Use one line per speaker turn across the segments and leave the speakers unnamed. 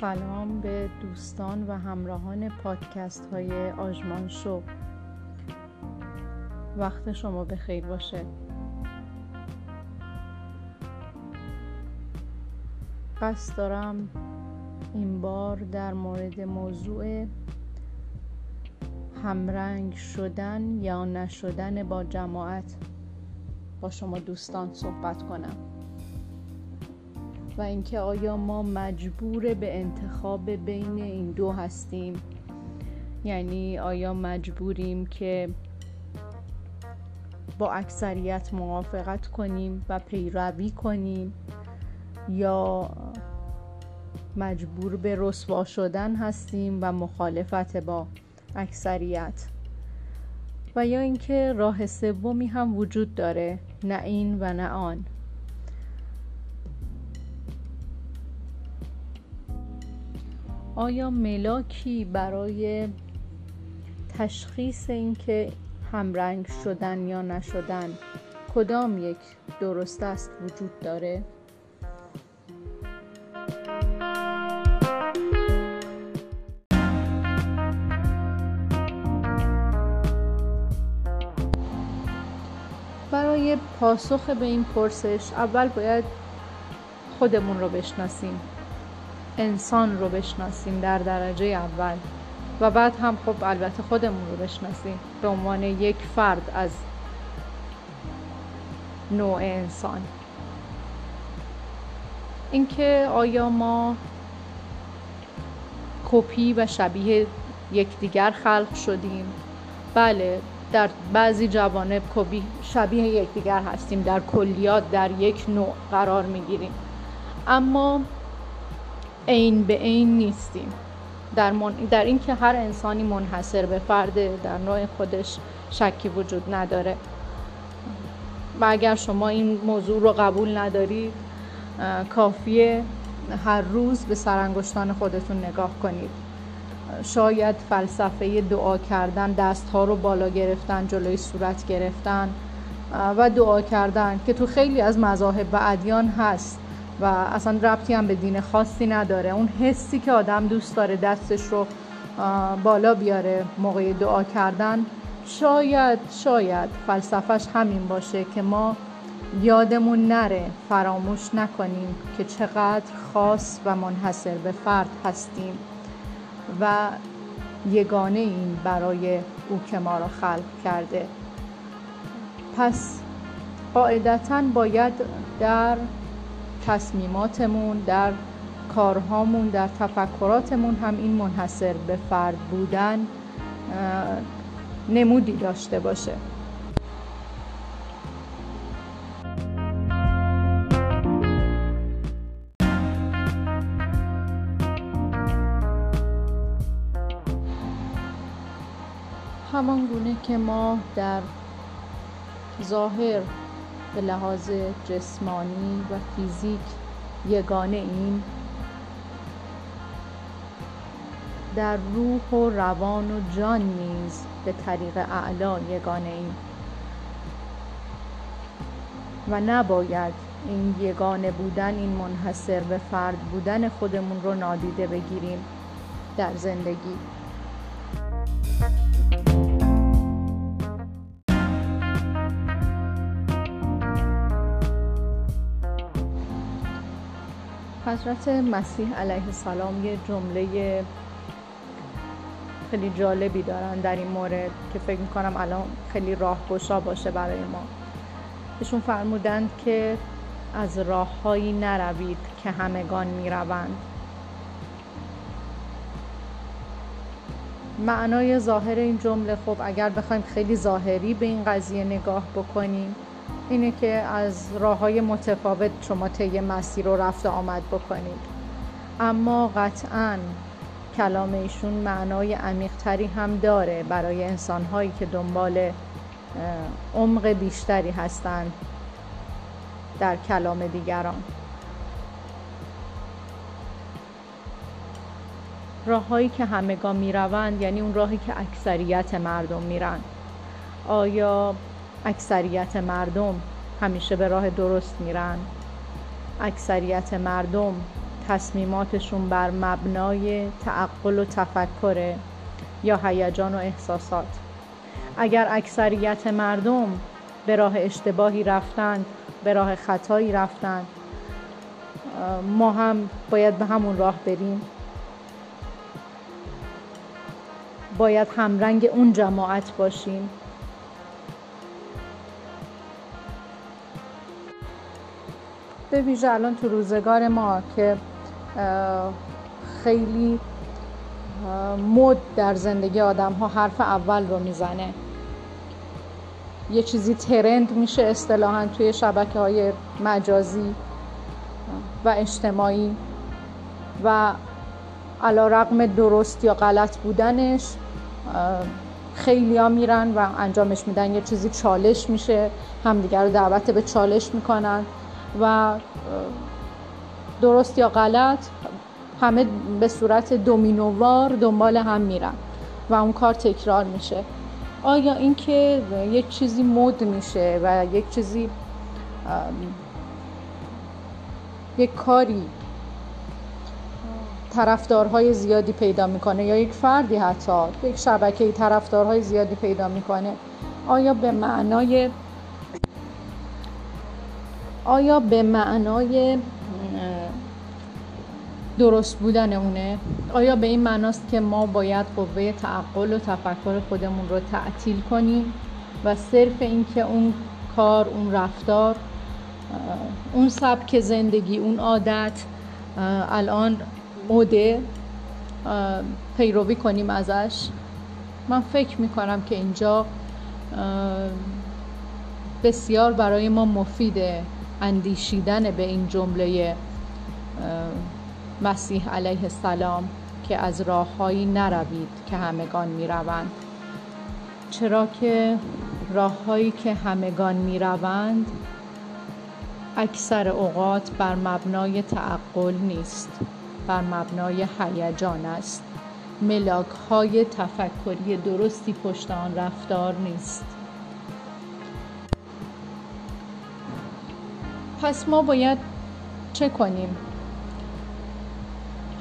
سلام به دوستان و همراهان پادکست های آژمان شو. وقت شما به خیر باشه. قصد دارم این بار در مورد موضوع همرنگ شدن یا نشدن با جماعت با شما دوستان صحبت کنم. و اینکه آیا ما مجبور به انتخاب بین این دو هستیم. یعنی آیا مجبوریم که با اکثریت موافقت کنیم و پیروی کنیم یا مجبور به رسوا شدن هستیم و مخالفت با اکثریت؟ و یا اینکه راه سومی هم وجود داره نه این و نه آن. آیا ملاکی برای تشخیص اینکه همرنگ شدن یا نشدن کدام یک درست است وجود داره؟ برای پاسخ به این پرسش اول باید خودمون رو بشناسیم انسان رو بشناسیم در درجه اول. و بعد هم خب البته خودمون رو بشناسیم. به عنوان یک فرد از نوع انسان. اینکه آیا ما کپی و شبیه یکدیگر خلق شدیم؟ بله در بعضی جوانب کپی شبیه یکدیگر هستیم. در کلیات در یک نوع قرار می‌گیریم. اما عین به عین نیستیم. در, من... در اینکه هر انسانی منحصر به فرده در نوع خودش شکی وجود نداره. و اگر شما این موضوع رو قبول ندارید کافیه هر روز به سرانگشتان خودتون نگاه کنید. شاید فلسفه دعا کردن دستها رو بالا گرفتن جلوی صورت گرفتن و دعا کردن که تو خیلی از مذاهب و ادیان هست. و اصلا ربطی هم به دین خاصی نداره. اون حسی که آدم دوست داره دستش رو بالا بیاره موقع دعا کردن شاید شاید فلسفش همین باشه که ما یادمون نره فراموش نکنیم که چقدر خاص و منحصر به فرد هستیم و یگانه این برای او که ما را خلق کرده. پس قاعدتا باید در تصمیماتمون در کارهامون در تفکراتمون هم این منحصر به فرد بودن نمودی داشته باشه. همان گونه که ما در ظاهر به لحاظ جسمانی و فیزیک یگانه ایم. در روح و روان و جان نیز به طریق اعلا یگانه ایم. و نباید این یگانه بودن این منحصر به فرد بودن خودمون رو نادیده بگیریم در زندگی. حضرت مسیح علیه السلام یه جمله خیلی جالبی دارن در این مورد که فکر می‌کنم الان خیلی راهگشا باشه برای ما. ایشون فرمودند که از راههایی نروید که همگان می‌روند. معنای ظاهر این جمله خب اگر بخوایم خیلی ظاهری به این قضیه نگاه بکنیم اینه که از راه های متفاوت شما طی مسیر رو رفت آمد بکنید. اما قطعا کلام ایشون معنای عمیقتری هم داره برای انسان هایی که دنبال عمق بیشتری هستند در کلام دیگران. راههایی که همگان می‌روند یعنی اون راهی که اکثریت مردم میرن. آیا اکثریت مردم همیشه به راه درست میرن. اکثریت مردم تصمیماتشون بر مبنای تعقل و تفکره یا هیجان و احساسات. اگر اکثریت مردم به راه اشتباهی رفتند به راه خطایی رفتند ما هم باید به همون راه بریم. باید همرنگ اون جماعت باشیم. به ویژه الان تو روزگار ما که خیلی مد در زندگی آدم ها حرف اول رو می‌زنه. یه چیزی ترند میشه اصطلاحا توی شبکه های مجازی و اجتماعی. و علا رقم درست یا غلط بودنش خیلی ها میرن و انجامش میدن. یه چیزی چالش میشه همدیگر رو دعوت به چالش می‌کنن. و درست یا غلط همه به صورت دومینووار دنبال هم میرن و اون کار تکرار میشه. آیا اینکه یک چیزی مد میشه و یک چیزی یک کاری طرفدارهای زیادی پیدا می‌کنه یا یک فردی حتی یک شبکه طرفدارهای زیادی پیدا می‌کنه آیا به معنای آیا به معنای درست بودن اونه؟ آیا به این معناست که ما باید قوه تعقل و تفکر خودمون رو تعطیل کنیم و صرف اینکه اون کار اون رفتار اون سبک زندگی اون عادت الان موده پیروی کنیم ازش؟ من فکر می‌کنم که اینجا بسیار برای ما مفیده. اندیشیدن به این جمله مسیح علیه السلام که از راههایی نروید که همگان می‌روند. چرا که راههایی که همگان می‌روند اکثر اوقات بر مبنای تعقل نیست بر مبنای هیجان است. ملاک های تفکری درستی پشت آن رفتار نیست. پس ما باید چه کنیم؟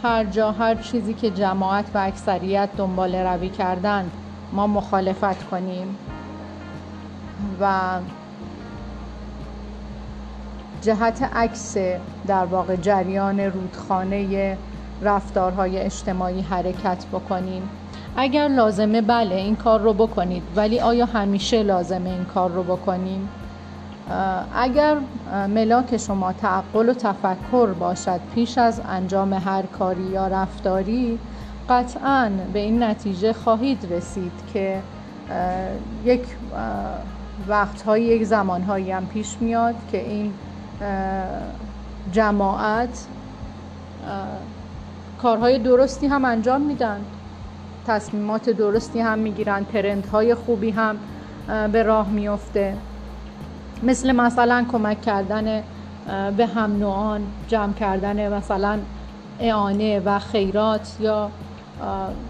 هر جا هر چیزی که جماعت و اکثریت دنبال روی کردن ما مخالفت کنیم. و جهت عکس در واقع جریان رودخانه رفتارهای اجتماعی حرکت بکنیم. اگر لازمه بله این کار رو بکنید ولی آیا همیشه لازمه این کار رو بکنیم؟ اگر ملاک شما تعقل و تفکر باشد پیش از انجام هر کاری یا رفتاری قطعا به این نتیجه خواهید رسید که یک وقتهایی یک زمانهایی هم پیش میاد که این جماعت کارهای درستی هم انجام میدن تصمیمات درستی هم می‌گیرن ترندهای خوبی هم به راه میفته مثل مثلا کمک کردن به هم نوعان جمع کردن مثلا اعانه و خیرات یا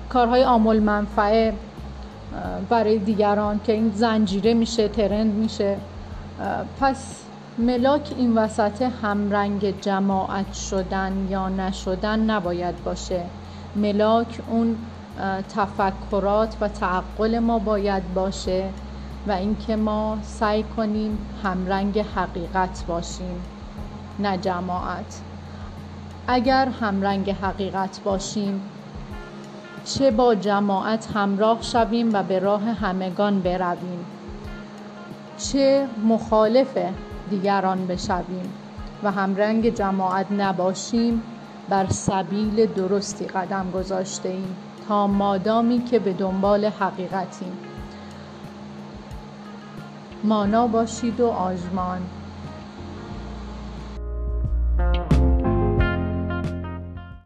کارهای آمول منفعه برای دیگران که این زنجیره میشه ترند میشه. پس ملاک این وسط همرنگ جماعت شدن یا نشدن نباید باشه. ملاک اون تفکرات و تعقل ما باید باشه. و اینکه ما سعی کنیم همرنگ حقیقت باشیم نه جماعت. اگر همرنگ حقیقت باشیم چه با جماعت همراه شویم و به راه همگان برویم؟ چه مخالف دیگران بشویم و همرنگ جماعت نباشیم بر سبیل درستی قدم گذاشته ایم تا مادامی که به دنبال حقیقتیم. مانا باشید و آژمان